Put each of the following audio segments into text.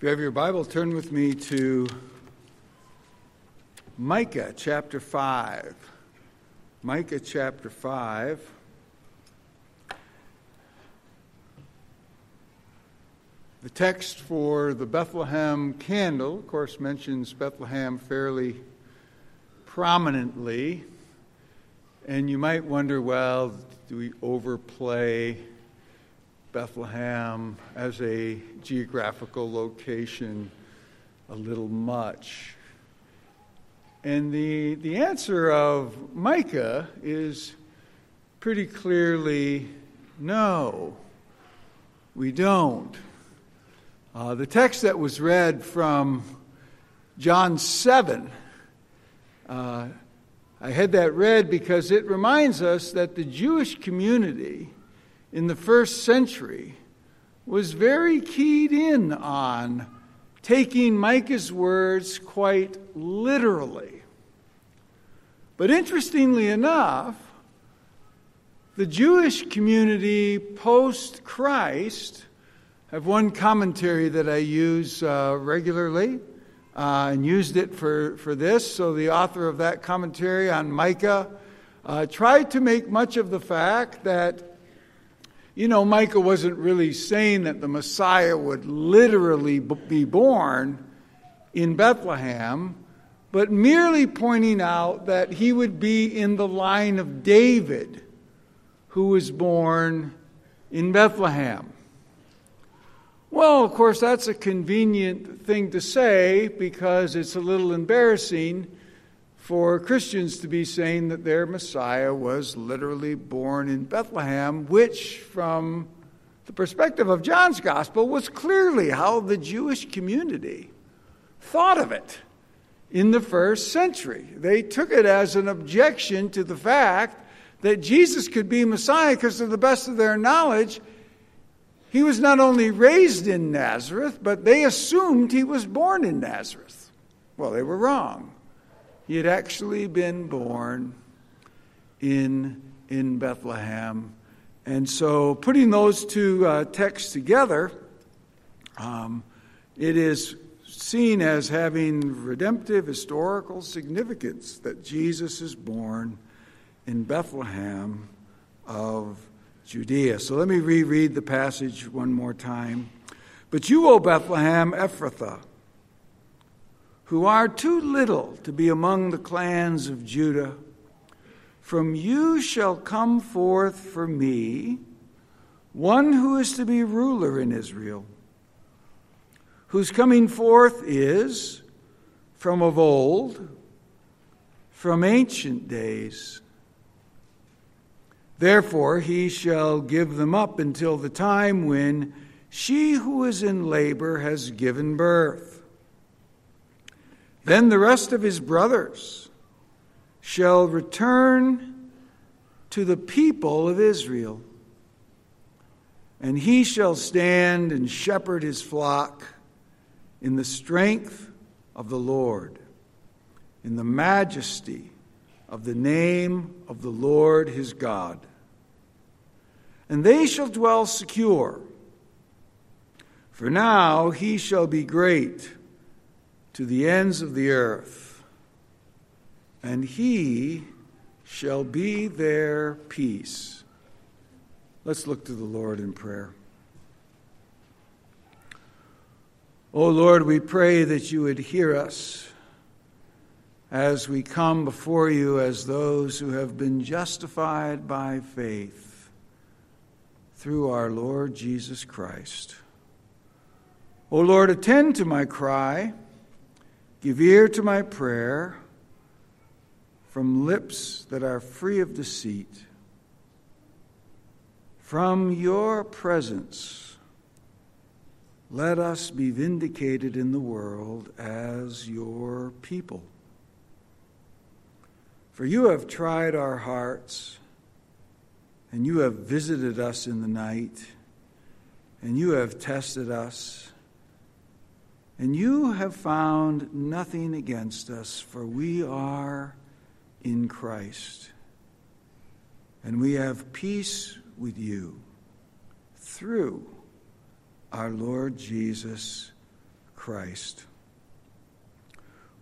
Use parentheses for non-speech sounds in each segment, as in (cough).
If you have your Bible, turn with me to Micah chapter 5. Micah chapter 5. The text for the Bethlehem candle, of course, mentions Bethlehem fairly prominently. And you might wonder well, do we overplay Bethlehem as a geographical location a little much? And the, the answer of Micah is pretty clearly no, we don't. Uh, the text that was read from John 7, uh, I had that read because it reminds us that the Jewish community in the first century was very keyed in on taking Micah's words quite literally. But interestingly enough, the Jewish community post Christ have one commentary that I use uh, regularly uh, and used it for, for this. So the author of that commentary on Micah uh, tried to make much of the fact that you know, Micah wasn't really saying that the Messiah would literally be born in Bethlehem, but merely pointing out that he would be in the line of David, who was born in Bethlehem. Well, of course, that's a convenient thing to say because it's a little embarrassing for Christians to be saying that their Messiah was literally born in Bethlehem, which, from the perspective of John's gospel, was clearly how the Jewish community thought of it in the first century. They took it as an objection to the fact that Jesus could be Messiah because, to the best of their knowledge, he was not only raised in Nazareth, but they assumed he was born in Nazareth. Well, they were wrong. He had actually been born in, in Bethlehem. And so, putting those two uh, texts together, um, it is seen as having redemptive historical significance that Jesus is born in Bethlehem of Judea. So let me reread the passage one more time. But you, O Bethlehem Ephrathah, who are too little to be among the clans of Judah. From you shall come forth for me one who is to be ruler in Israel, whose coming forth is from of old, from ancient days. Therefore, he shall give them up until the time when she who is in labor has given birth then the rest of his brothers shall return to the people of Israel, and he shall stand and shepherd his flock in the strength of the Lord, in the majesty of the name of the Lord his God. And they shall dwell secure, for now he shall be great to the ends of the earth, and he shall be their peace. Let's look to the Lord in prayer. O oh Lord, we pray that you would hear us as we come before you as those who have been justified by faith through our Lord Jesus Christ. O oh Lord, attend to my cry. Give ear to my prayer from lips that are free of deceit. From your presence, let us be vindicated in the world as your people. For you have tried our hearts, and you have visited us in the night, and you have tested us and you have found nothing against us, for we are in Christ. And we have peace with you through our Lord Jesus Christ.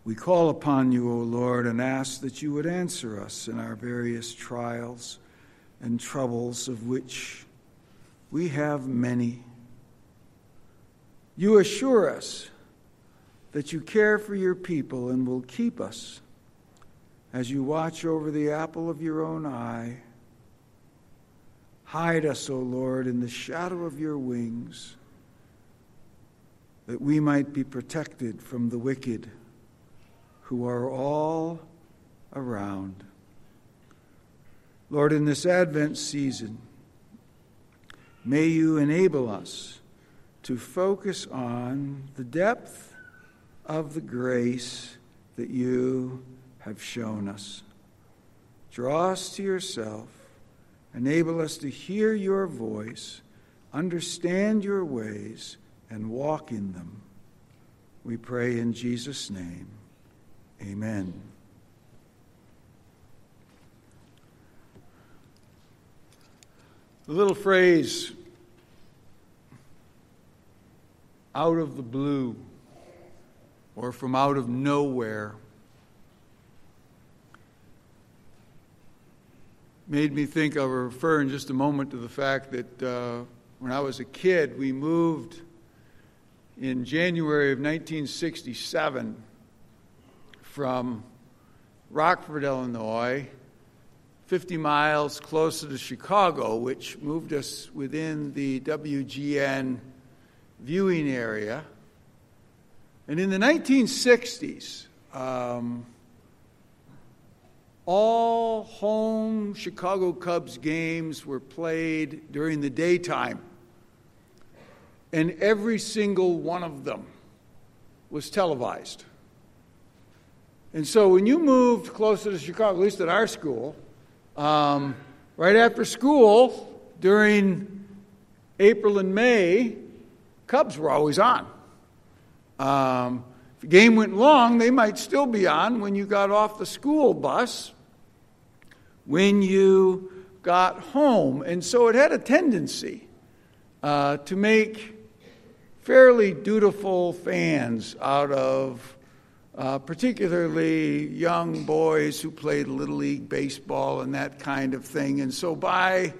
We call upon you, O Lord, and ask that you would answer us in our various trials and troubles, of which we have many. You assure us that you care for your people and will keep us as you watch over the apple of your own eye. Hide us, O Lord, in the shadow of your wings, that we might be protected from the wicked who are all around. Lord, in this Advent season, may you enable us to focus on the depth of the grace that you have shown us. Draw us to yourself, enable us to hear your voice, understand your ways, and walk in them. We pray in Jesus' name. Amen. The little phrase, out of the blue, or from out of nowhere, made me think, I'll refer in just a moment to the fact that uh, when I was a kid, we moved in January of 1967 from Rockford, Illinois, 50 miles closer to Chicago, which moved us within the WGN viewing area. And in the 1960s, um, all home Chicago Cubs games were played during the daytime. And every single one of them was televised. And so when you moved closer to Chicago, at least at our school, um, right after school, during April and May, Cubs were always on. Um, if the game went long, they might still be on when you got off the school bus, when you got home. And so it had a tendency uh, to make fairly dutiful fans out of uh, particularly young boys who played Little League baseball and that kind of thing. And so by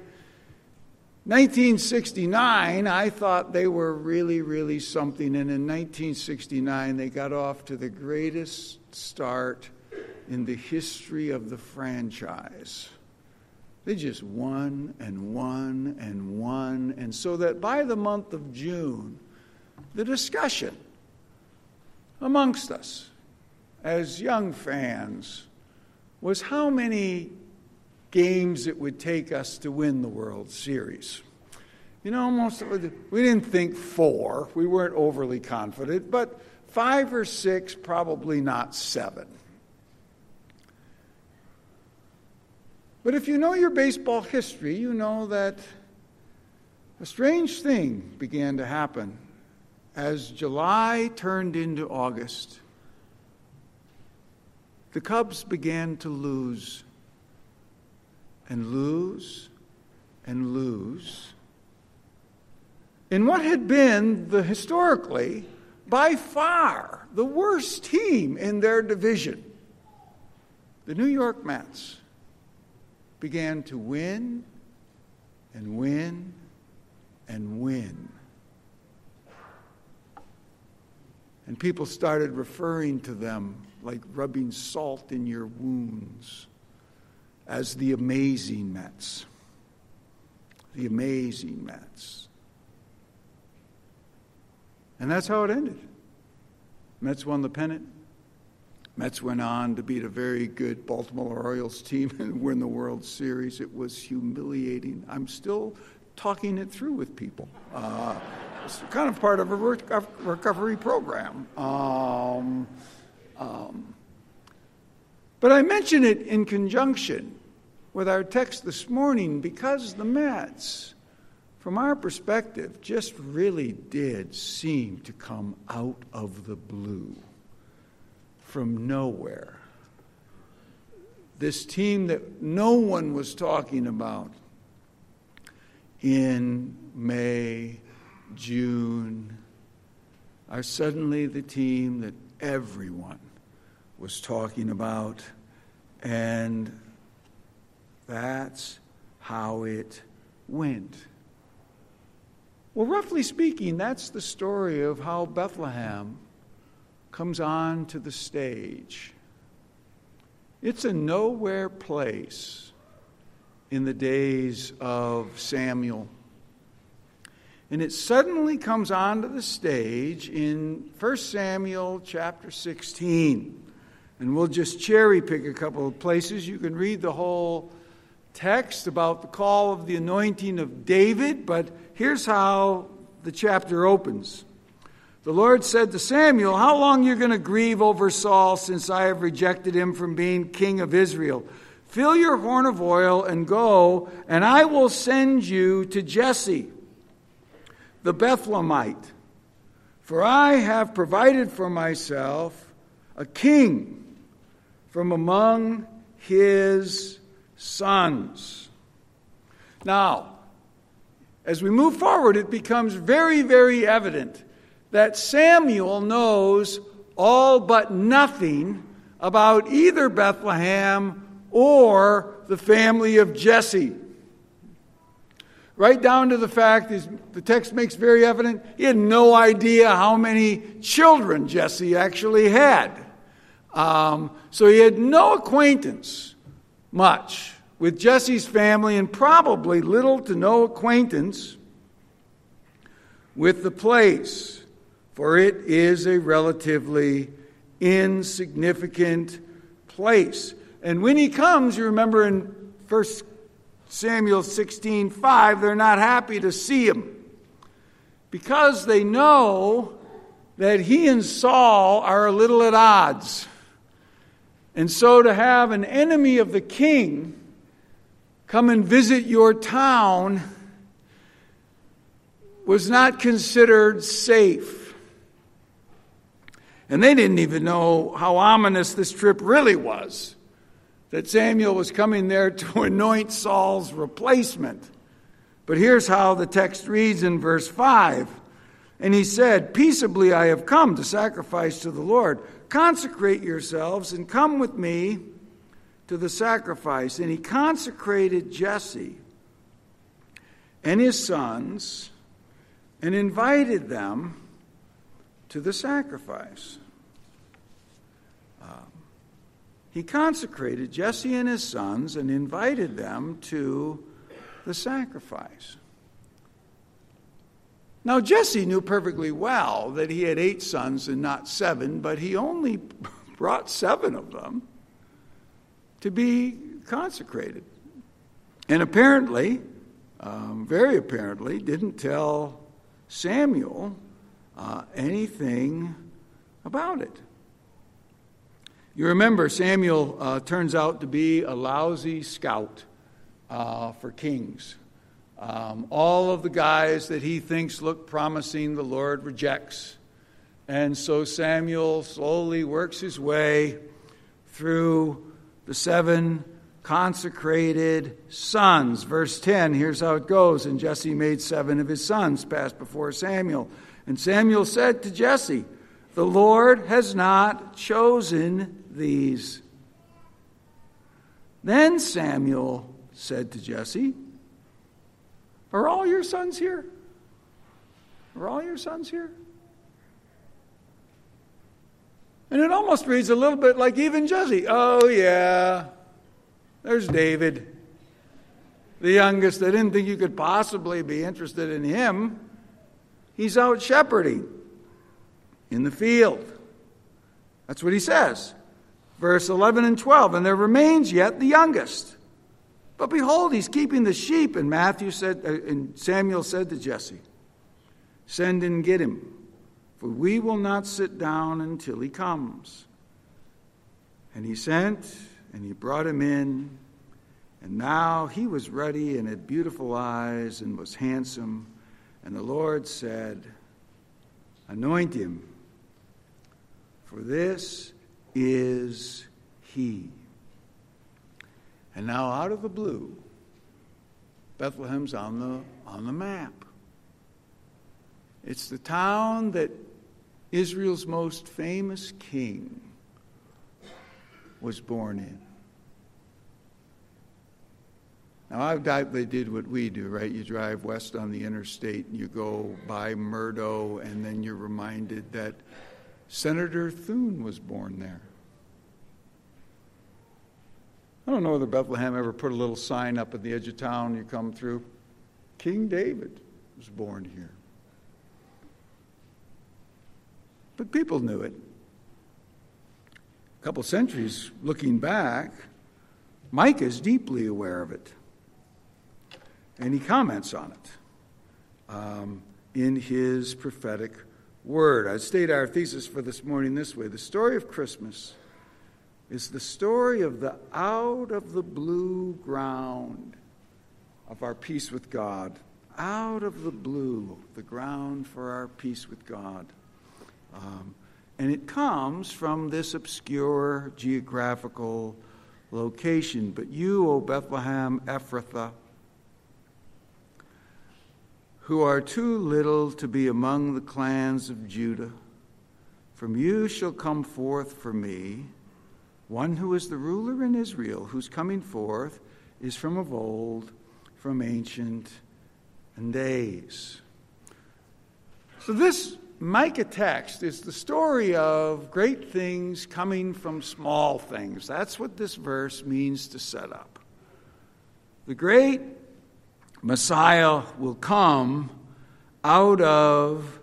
1969, I thought they were really, really something. And in 1969, they got off to the greatest start in the history of the franchise. They just won and won and won. And so that by the month of June, the discussion amongst us as young fans was how many games it would take us to win the World Series. You know, most of it, we didn't think four. We weren't overly confident, but five or six, probably not seven. But if you know your baseball history, you know that a strange thing began to happen as July turned into August the Cubs began to lose and lose and lose in what had been the historically by far the worst team in their division. The New York Mets began to win and win and win. And people started referring to them like rubbing salt in your wounds as the amazing Mets. The amazing Mets. And that's how it ended. Mets won the pennant. Mets went on to beat a very good Baltimore Orioles team (laughs) and win the World Series. It was humiliating. I'm still talking it through with people. Uh, it's kind of part of a recovery program. Um, um, but I mention it in conjunction with our text this morning because the Mets, from our perspective, just really did seem to come out of the blue, from nowhere. This team that no one was talking about in May, June, are suddenly the team that everyone was talking about. And that's how it went. Well, roughly speaking, that's the story of how Bethlehem comes on to the stage. It's a nowhere place in the days of Samuel. And it suddenly comes onto the stage in 1 Samuel chapter 16. And we'll just cherry pick a couple of places. You can read the whole text about the call of the anointing of David, but here's how the chapter opens. The Lord said to Samuel, How long are you going to grieve over Saul since I have rejected him from being king of Israel? Fill your horn of oil and go, and I will send you to Jesse the Bethlehemite. For I have provided for myself a king from among his sons. Now, as we move forward, it becomes very, very evident that Samuel knows all but nothing about either Bethlehem or the family of Jesse right down to the fact is the text makes very evident he had no idea how many children Jesse actually had. Um, so he had no acquaintance much with Jesse's family and probably little to no acquaintance with the place, for it is a relatively insignificant place. And when he comes, you remember in First Samuel 16 5, they're not happy to see him because they know that he and Saul are a little at odds. And so to have an enemy of the king come and visit your town was not considered safe. And they didn't even know how ominous this trip really was that Samuel was coming there to (laughs) anoint Saul's replacement. But here's how the text reads in verse 5 And he said, Peaceably I have come to sacrifice to the Lord. Consecrate yourselves and come with me to the sacrifice. And he consecrated Jesse and his sons and invited them to the sacrifice. Um, he consecrated Jesse and his sons and invited them to the sacrifice. Now, Jesse knew perfectly well that he had eight sons and not seven, but he only (laughs) brought seven of them to be consecrated. And apparently, um, very apparently, didn't tell Samuel uh, anything about it. You remember, Samuel uh, turns out to be a lousy scout uh, for kings. Um, all of the guys that he thinks look promising, the Lord rejects. And so Samuel slowly works his way through the seven consecrated sons. Verse 10, here's how it goes. And Jesse made seven of his sons pass before Samuel. And Samuel said to Jesse, The Lord has not chosen these. Then Samuel said to Jesse, Are all your sons here? Are all your sons here? And it almost reads a little bit like even Jesse. Oh, yeah, there's David, the youngest. I didn't think you could possibly be interested in him. He's out shepherding in the field. That's what he says verse 11 and 12. And there remains yet the youngest. But behold, he's keeping the sheep. And Matthew said, uh, and Samuel said to Jesse, Send and get him, for we will not sit down until he comes. And he sent, and he brought him in. And now he was ruddy and had beautiful eyes and was handsome. And the Lord said, Anoint him, for this is He. And now, out of the blue, Bethlehem's on the, on the map. It's the town that Israel's most famous king was born in. Now, I doubt they did what we do, right? You drive west on the interstate and you go by Murdo, and then you're reminded that Senator Thune was born there. I don't know whether Bethlehem ever put a little sign up at the edge of town you come through. King David was born here. But people knew it. A couple centuries looking back, Micah is deeply aware of it. And he comments on it um, in his prophetic word. I state our thesis for this morning this way The story of Christmas is the story of the out of the blue ground of our peace with God. Out of the blue, the ground for our peace with God. Um, and it comes from this obscure geographical location. But you, O Bethlehem Ephrathah, who are too little to be among the clans of Judah, from you shall come forth for me one who is the ruler in Israel, whose coming forth is from of old, from ancient days. So, this Micah text is the story of great things coming from small things. That's what this verse means to set up. The great Messiah will come out of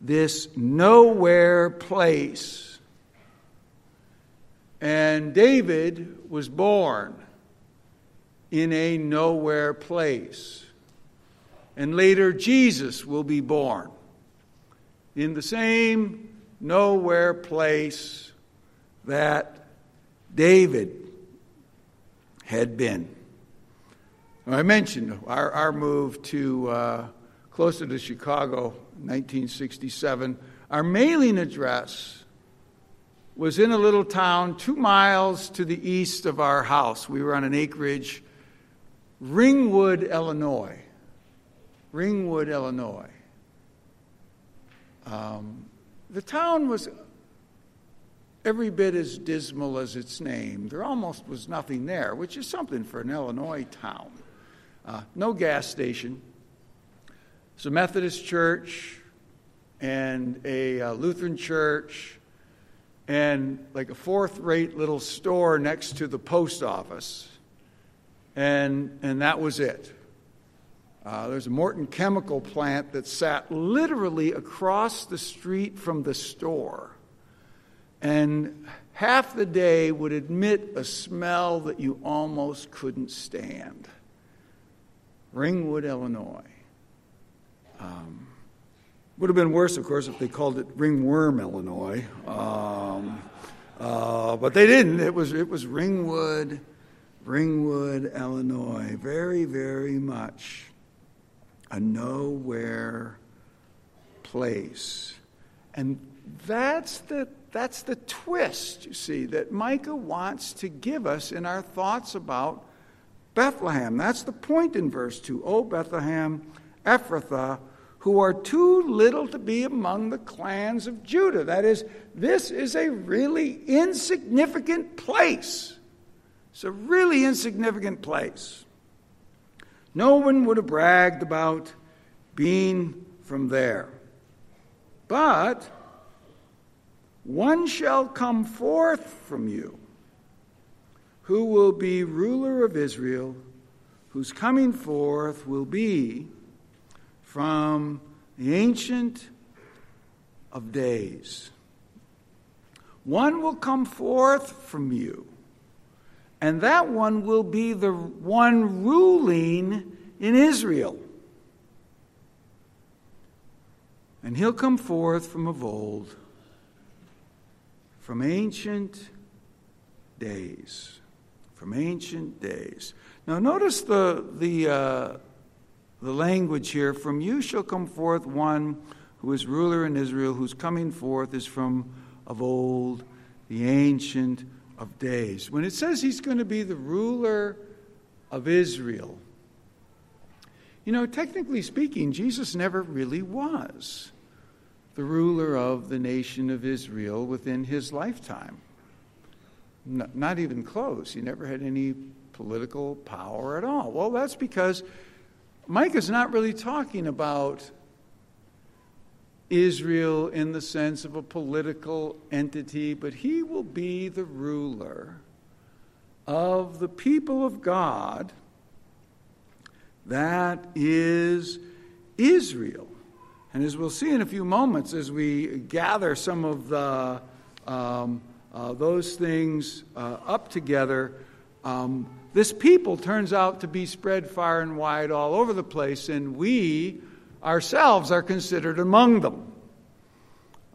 this nowhere place and David was born in a nowhere place. And later, Jesus will be born in the same nowhere place that David had been. I mentioned our, our move to uh, closer to Chicago, 1967. Our mailing address was in a little town two miles to the east of our house. We were on an acreage, Ringwood, Illinois. Ringwood, Illinois. Um, the town was every bit as dismal as its name. There almost was nothing there, which is something for an Illinois town. Uh, no gas station. It's a Methodist church and a uh, Lutheran church and like a fourth rate little store next to the post office. And, and that was it. Uh, there's a Morton chemical plant that sat literally across the street from the store. And half the day would admit a smell that you almost couldn't stand. Ringwood, Illinois. Um, would have been worse, of course, if they called it Ringworm, Illinois. Um, uh, but they didn't. It was, it was Ringwood, Ringwood, Illinois. Very, very much a nowhere place. And that's the, that's the twist, you see, that Micah wants to give us in our thoughts about Bethlehem. That's the point in verse 2. O Bethlehem, Ephrathah, who are too little to be among the clans of Judah. That is, this is a really insignificant place. It's a really insignificant place. No one would have bragged about being from there. But one shall come forth from you who will be ruler of Israel, whose coming forth will be from the Ancient of Days. One will come forth from you, and that one will be the one ruling in Israel. And he'll come forth from of old, from ancient days. From ancient days. Now, notice the, the, uh, the language here from you shall come forth one who is ruler in Israel, whose coming forth is from of old, the ancient of days. When it says he's going to be the ruler of Israel, you know, technically speaking, Jesus never really was the ruler of the nation of Israel within his lifetime. Not, even close. He never had any political power at all. Well, that's because Micah's not really talking about Israel in the sense of a political entity, but he will be the ruler of the people of God that is Israel. And as we'll see in a few moments, as we gather some of the, um, uh, those things uh, up together, um, this people turns out to be spread far and wide all over the place, and we ourselves are considered among them.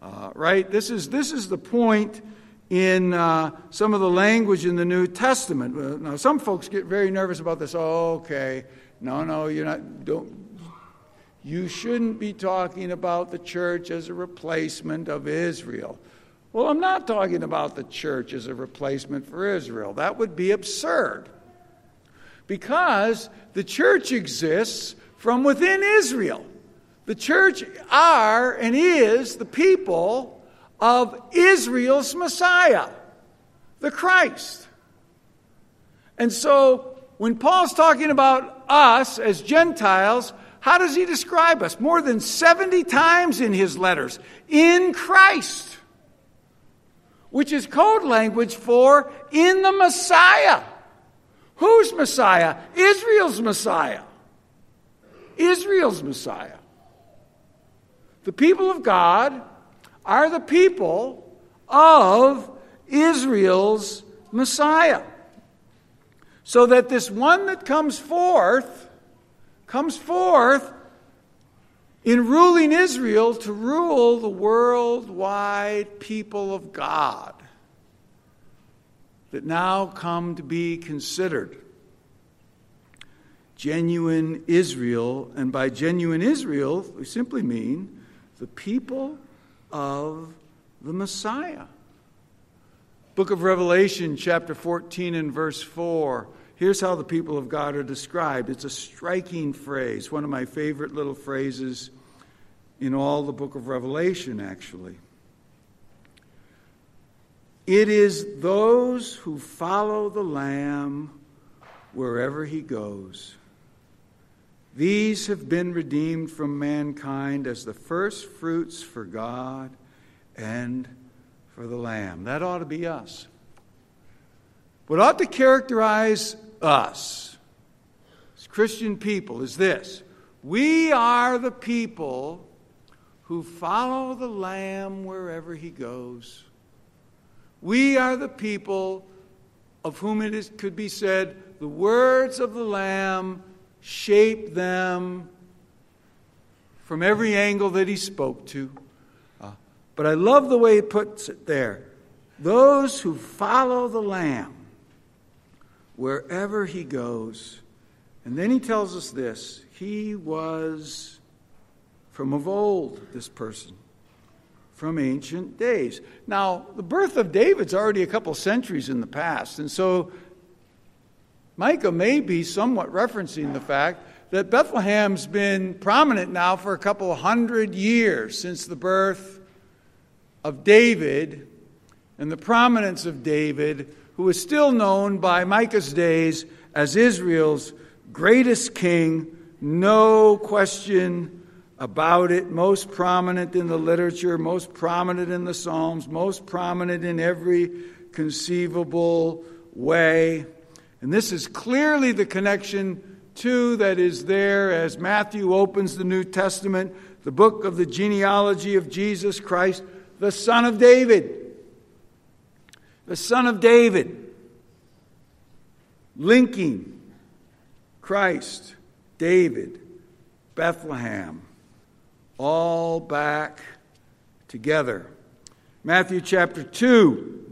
Uh, right? This is, this is the point in uh, some of the language in the New Testament. Uh, now, some folks get very nervous about this. Oh, okay. No, no, you're not. Don't. You shouldn't be talking about the church as a replacement of Israel. Well, I'm not talking about the church as a replacement for Israel. That would be absurd. Because the church exists from within Israel. The church are and is the people of Israel's Messiah, the Christ. And so, when Paul's talking about us as Gentiles, how does he describe us? More than 70 times in his letters. In Christ, which is code language for in the Messiah. Whose Messiah? Israel's Messiah. Israel's Messiah. The people of God are the people of Israel's Messiah. So that this one that comes forth comes forth in ruling Israel to rule the worldwide people of God that now come to be considered genuine Israel. And by genuine Israel, we simply mean the people of the Messiah. Book of Revelation, chapter 14 and verse 4. Here's how the people of God are described. It's a striking phrase, one of my favorite little phrases in all the book of Revelation, actually. It is those who follow the Lamb wherever he goes. These have been redeemed from mankind as the first fruits for God and for the Lamb. That ought to be us. What ought to characterize us as Christian people is this we are the people who follow the Lamb wherever he goes. We are the people of whom it is, could be said, the words of the Lamb shape them from every angle that he spoke to. Uh, but I love the way he puts it there. Those who follow the Lamb wherever he goes. And then he tells us this he was from of old, this person, from ancient days. Now, the birth of David's already a couple centuries in the past, and so Micah may be somewhat referencing the fact that Bethlehem's been prominent now for a couple hundred years since the birth of David and the prominence of David, who is still known by Micah's days as Israel's greatest king, no question about it, most prominent in the literature, most prominent in the Psalms, most prominent in every conceivable way. And this is clearly the connection, too, that is there as Matthew opens the New Testament, the book of the genealogy of Jesus Christ, the son of David. The son of David. Linking Christ, David, Bethlehem, all back together. Matthew chapter 2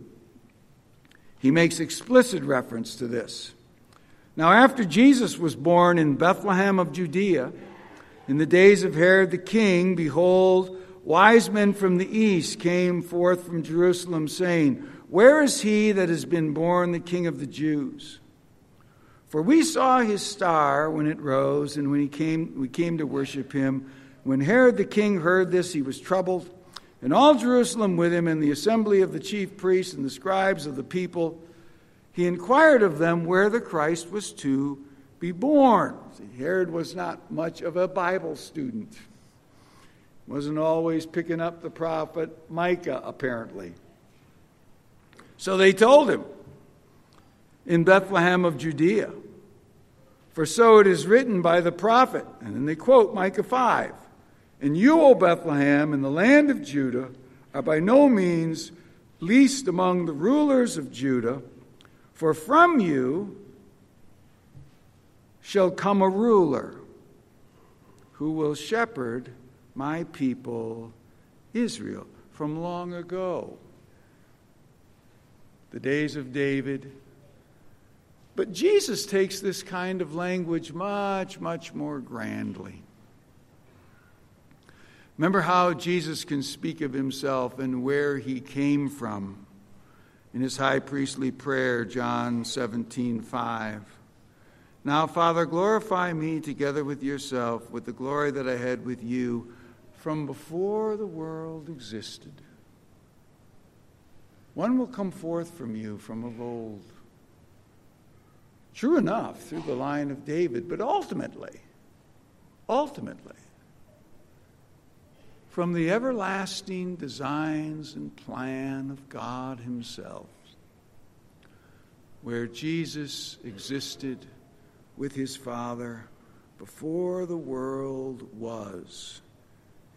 he makes explicit reference to this. Now, after Jesus was born in Bethlehem of Judea, in the days of Herod the king, behold, wise men from the east came forth from Jerusalem, saying, Where is he that has been born the king of the Jews? For we saw his star when it rose, and when he came, we came to worship him. When Herod the king heard this, he was troubled and all Jerusalem with him, and the assembly of the chief priests and the scribes of the people. He inquired of them where the Christ was to be born. See, Herod was not much of a Bible student. Wasn't always picking up the prophet Micah, apparently. So they told him in Bethlehem of Judea. For so it is written by the prophet. And then they quote Micah 5. And you, O Bethlehem, in the land of Judah, are by no means least among the rulers of Judah, for from you shall come a ruler who will shepherd my people Israel from long ago. The days of David. But Jesus takes this kind of language much, much more grandly. Remember how Jesus can speak of himself and where he came from in his high priestly prayer, John 17 5. Now, Father, glorify me together with yourself with the glory that I had with you from before the world existed. One will come forth from you from of old. True enough, through the line of David, but ultimately, ultimately, from the everlasting designs and plan of God Himself, where Jesus existed with His Father before the world was.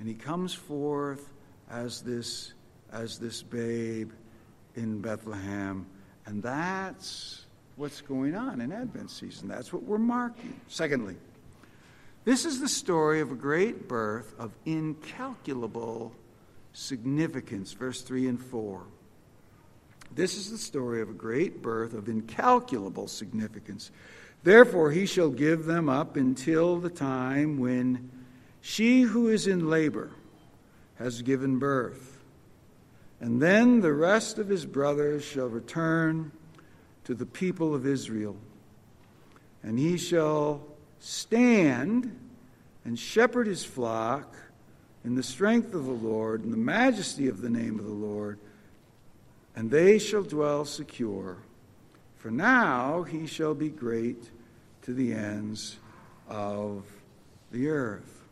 And He comes forth as this, as this babe in Bethlehem. And that's what's going on in Advent season. That's what we're marking. Secondly, this is the story of a great birth of incalculable significance, verse 3 and 4. This is the story of a great birth of incalculable significance. Therefore, he shall give them up until the time when she who is in labor has given birth. And then the rest of his brothers shall return to the people of Israel. And he shall stand and shepherd his flock in the strength of the Lord, in the majesty of the name of the Lord, and they shall dwell secure. For now he shall be great to the ends of the earth.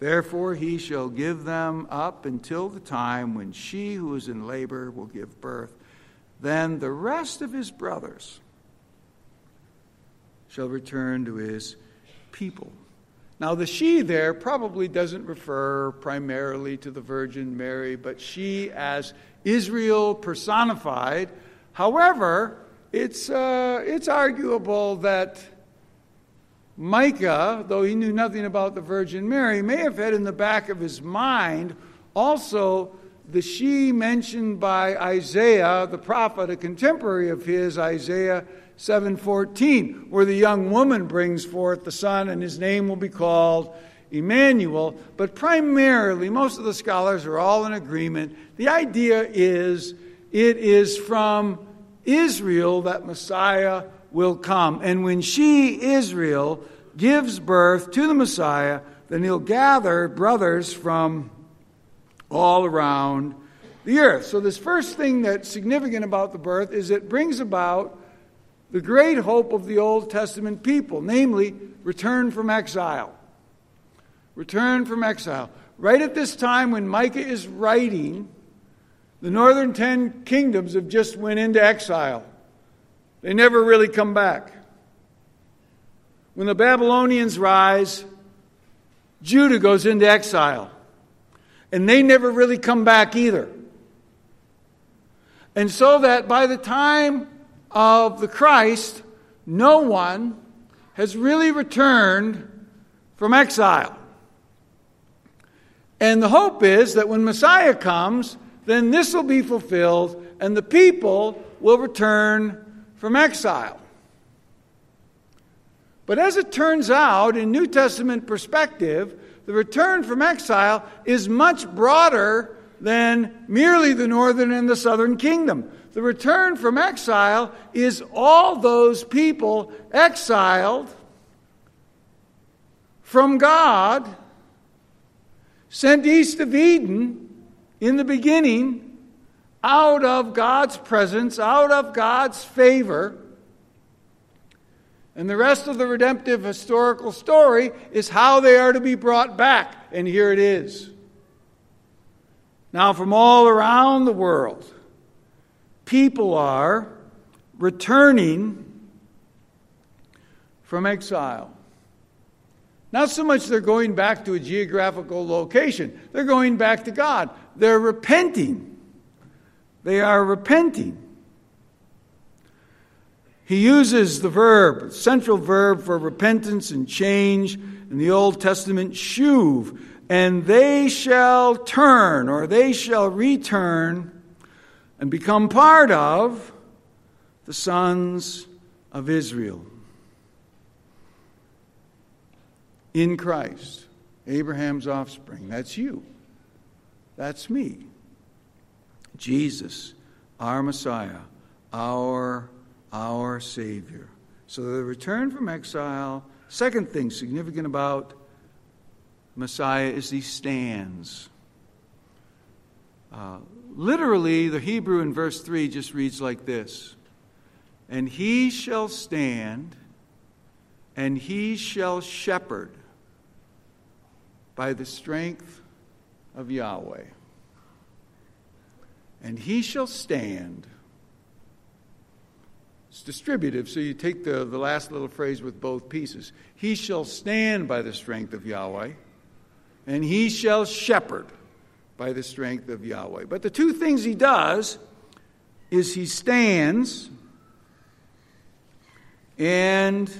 Therefore he shall give them up until the time when she who is in labor will give birth. Then the rest of his brothers shall return to his people. Now, the she there probably doesn't refer primarily to the Virgin Mary, but she as Israel personified. However, it's, uh, it's arguable that Micah, though he knew nothing about the Virgin Mary, may have had in the back of his mind also the she mentioned by Isaiah, the prophet, a contemporary of his, Isaiah 7:14, where the young woman brings forth the son and his name will be called Emmanuel, but primarily most of the scholars are all in agreement. The idea is it is from Israel that Messiah will come. And when she, Israel, gives birth to the Messiah, then he'll gather brothers from all around the earth. So, this first thing that's significant about the birth is it brings about the great hope of the Old Testament people, namely, return from exile. Return from exile. Right at this time when Micah is writing, the northern ten kingdoms have just went into exile. They never really come back. When the Babylonians rise, Judah goes into exile. And they never really come back either. And so that by the time of the Christ, no one has really returned from exile. And the hope is that when Messiah comes, then this will be fulfilled and the people will return from exile. But as it turns out, in New Testament perspective, the return from exile is much broader than merely the northern and the southern kingdom. The return from exile is all those people exiled from God, sent east of Eden in the beginning, out of God's presence, out of God's favor. And the rest of the redemptive historical story is how they are to be brought back. And here it is. Now, from all around the world, people are returning from exile. Not so much they're going back to a geographical location, they're going back to God. They're repenting. They are repenting. He uses the verb, central verb for repentance and change in the Old Testament, shuv, and they shall turn or they shall return and become part of the sons of Israel. In Christ, Abraham's offspring. That's you. That's me. Jesus, our Messiah, our, our Savior. So the return from exile, second thing significant about Messiah is he stands. Uh, literally, the Hebrew in verse 3 just reads like this And he shall stand, and he shall shepherd by the strength of Yahweh. And he shall stand. It's distributive, so you take the, the last little phrase with both pieces. He shall stand by the strength of Yahweh, and he shall shepherd by the strength of Yahweh. But the two things he does is he stands and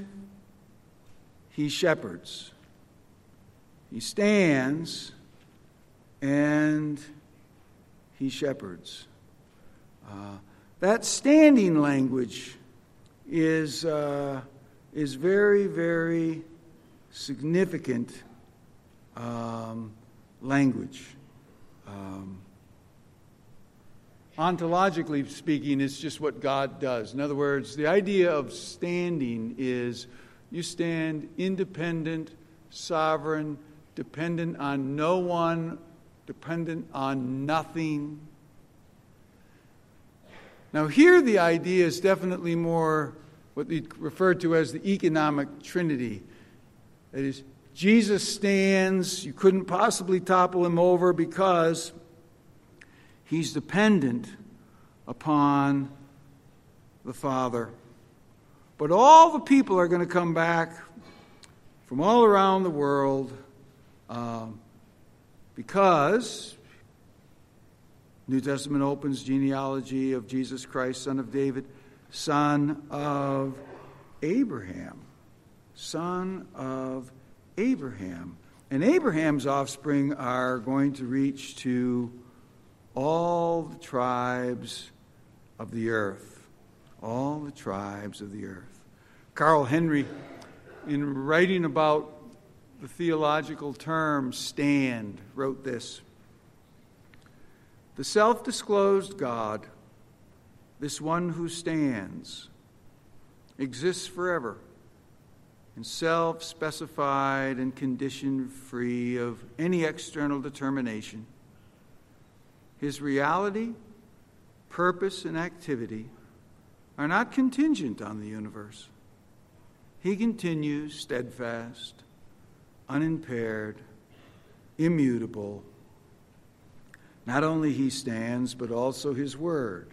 he shepherds. He stands and he shepherds. Uh, that standing language is, uh, is very, very significant um, language. Um, ontologically speaking, it's just what God does. In other words, the idea of standing is you stand independent, sovereign, dependent on no one, dependent on nothing. Now, here the idea is definitely more what we refer to as the economic trinity. That is, Jesus stands, you couldn't possibly topple him over because he's dependent upon the Father. But all the people are going to come back from all around the world um, because New Testament opens genealogy of Jesus Christ, son of David, son of Abraham. Son of Abraham. And Abraham's offspring are going to reach to all the tribes of the earth. All the tribes of the earth. Carl Henry, in writing about the theological term stand, wrote this The self disclosed God, this one who stands, exists forever and self specified and condition free of any external determination. His reality, purpose, and activity are not contingent on the universe. He continues steadfast, unimpaired, immutable. Not only he stands, but also his word.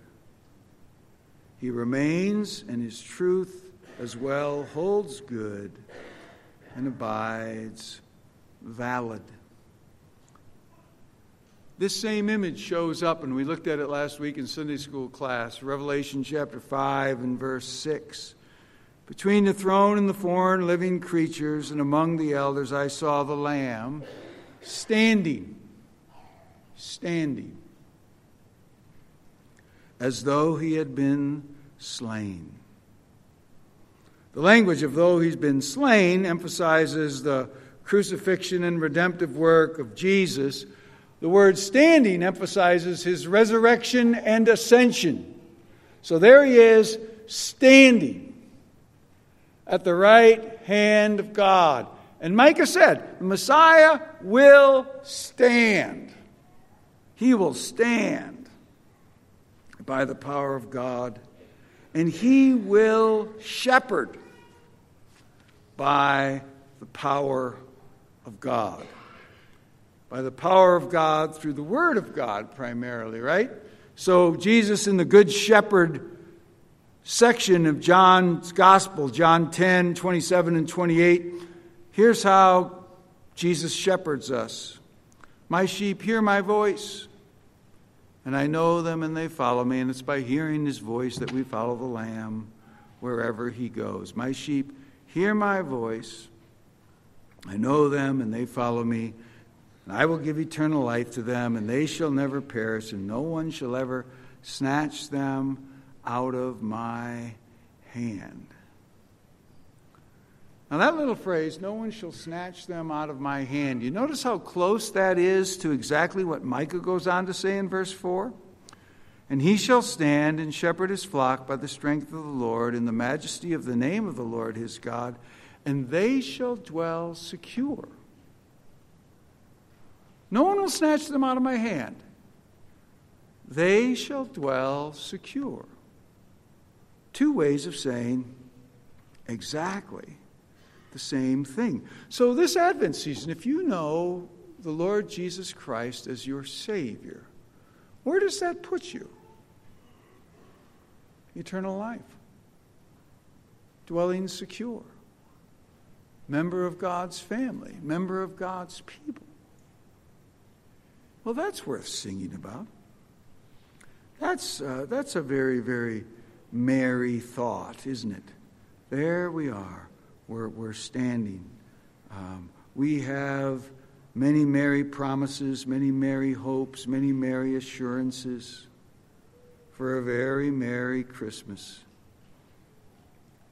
He remains, and his truth as well holds good and abides valid. This same image shows up, and we looked at it last week in Sunday school class, Revelation chapter 5 and verse 6. Between the throne and the four living creatures and among the elders, I saw the Lamb standing, standing, as though he had been slain. The language of though he's been slain emphasizes the crucifixion and redemptive work of Jesus. The word standing emphasizes his resurrection and ascension. So there he is, standing at the right hand of God. And Micah said, the Messiah will stand. He will stand by the power of God, and he will shepherd by the power of God. By the power of God through the Word of God, primarily, right? So, Jesus in the Good Shepherd section of John's Gospel, John 10, 27 and 28, here's how Jesus shepherds us My sheep hear my voice, and I know them and they follow me. And it's by hearing his voice that we follow the Lamb wherever he goes. My sheep hear my voice. I know them and they follow me. And I will give eternal life to them, and they shall never perish, and no one shall ever snatch them out of my hand. Now, that little phrase, no one shall snatch them out of my hand, you notice how close that is to exactly what Micah goes on to say in verse 4? And he shall stand and shepherd his flock by the strength of the Lord in the majesty of the name of the Lord his God, and they shall dwell secure. No one will snatch them out of my hand. They shall dwell secure. Two ways of saying exactly the same thing. So, this Advent season, if you know the Lord Jesus Christ as your Savior, where does that put you? Eternal life, dwelling secure, member of God's family, member of God's people. Well, that's worth singing about. That's, uh, that's a very, very merry thought, isn't it? There we are. We're, we're standing. Um, we have many merry promises, many merry hopes, many merry assurances for a very merry Christmas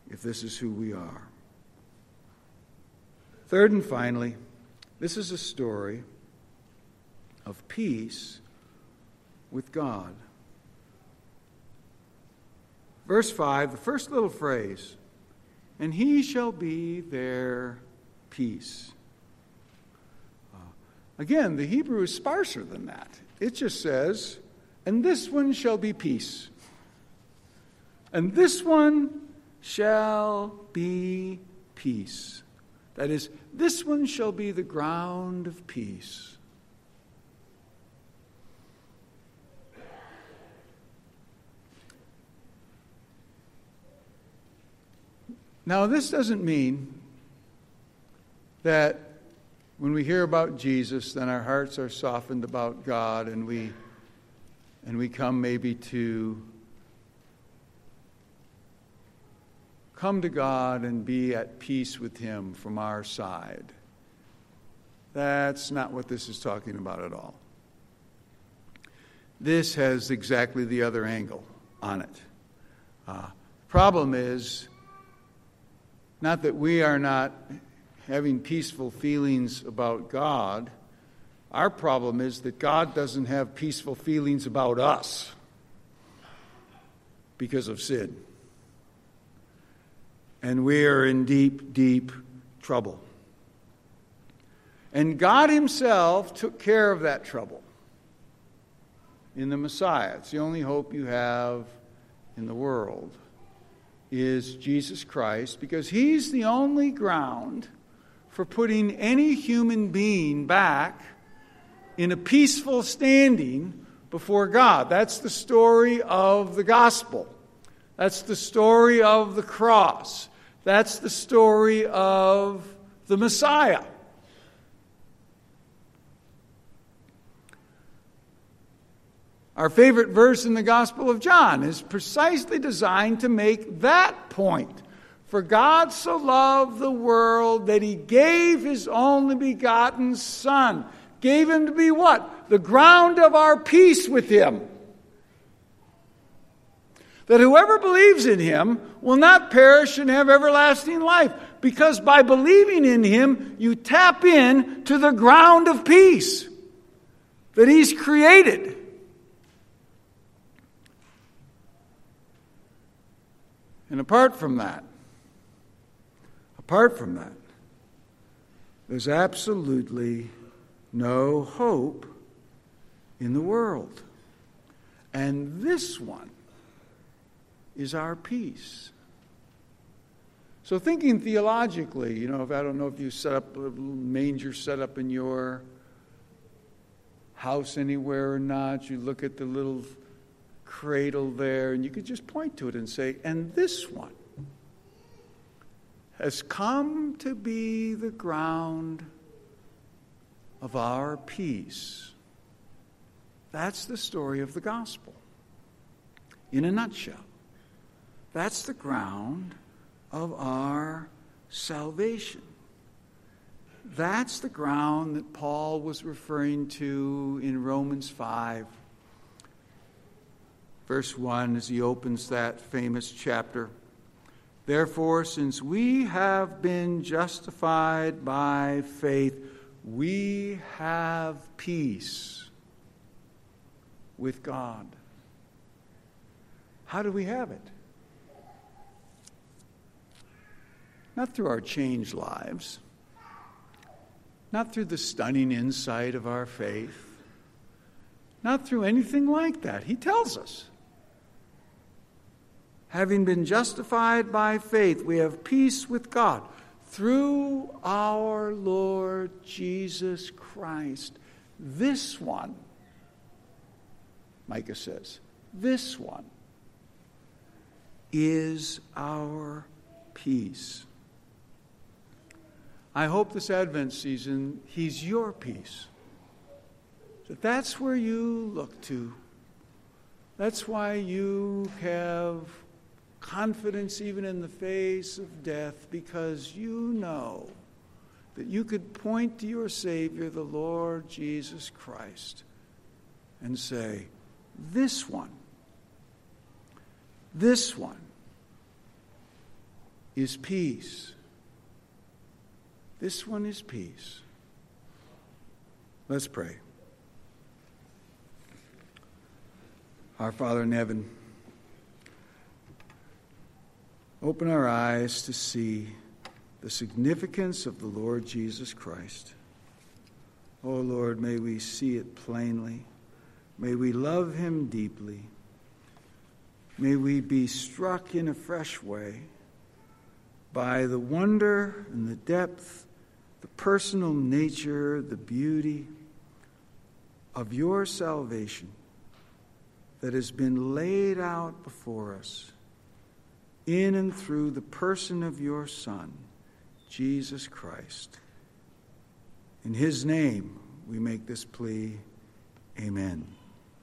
if this is who we are. Third and finally, this is a story of peace with God. Verse 5, the first little phrase, and he shall be their peace. Again, the Hebrew is sparser than that. It just says, and this one shall be peace. And this one shall be peace. That is, this one shall be the ground of peace. Now, this doesn't mean that when we hear about Jesus, then our hearts are softened about God and we, and we come maybe to come to God and be at peace with Him from our side. That's not what this is talking about at all. This has exactly the other angle on it. Uh, problem is, not that we are not having peaceful feelings about God. Our problem is that God doesn't have peaceful feelings about us because of sin. And we are in deep, deep trouble. And God Himself took care of that trouble in the Messiah. It's the only hope you have in the world is Jesus Christ because he's the only ground for putting any human being back in a peaceful standing before God. That's the story of the gospel. That's the story of the cross. That's the story of the Messiah. Our favorite verse in the Gospel of John is precisely designed to make that point. For God so loved the world that he gave his only begotten Son. Gave him to be what? The ground of our peace with him. That whoever believes in him will not perish and have everlasting life. Because by believing in him, you tap in to the ground of peace that he's created. And apart from that, apart from that, there's absolutely no hope in the world. And this one is our peace. So, thinking theologically, you know, if I don't know if you set up a manger set up in your house anywhere or not, you look at the little cradle there, and you could just point to it and say, and this one has come to be the ground of our peace. That's the story of the gospel. In a nutshell, that's the ground of our salvation. That's the ground that Paul was referring to in Romans 5, verse 1, as he opens that famous chapter. Therefore, since we have been justified by faith, we have peace with God. How do we have it? Not through our changed lives, not through the stunning insight of our faith, not through anything like that. He tells us. Having been justified by faith, we have peace with God through our Lord Jesus Christ. This one, Micah says, this one is our peace. I hope this Advent season, He's your peace. That that's where you look to. That's why you have confidence even in the face of death, because you know that you could point to your Savior, the Lord Jesus Christ, and say, This one, this one is peace. This one is peace. Let's pray. Our Father in heaven, open our eyes to see the significance of the Lord Jesus Christ. Oh Lord, may we see it plainly. May we love him deeply. May we be struck in a fresh way by the wonder and the depth, the personal nature, the beauty of your salvation that has been laid out before us in and through the person of your Son, Jesus Christ. In his name we make this plea. Amen.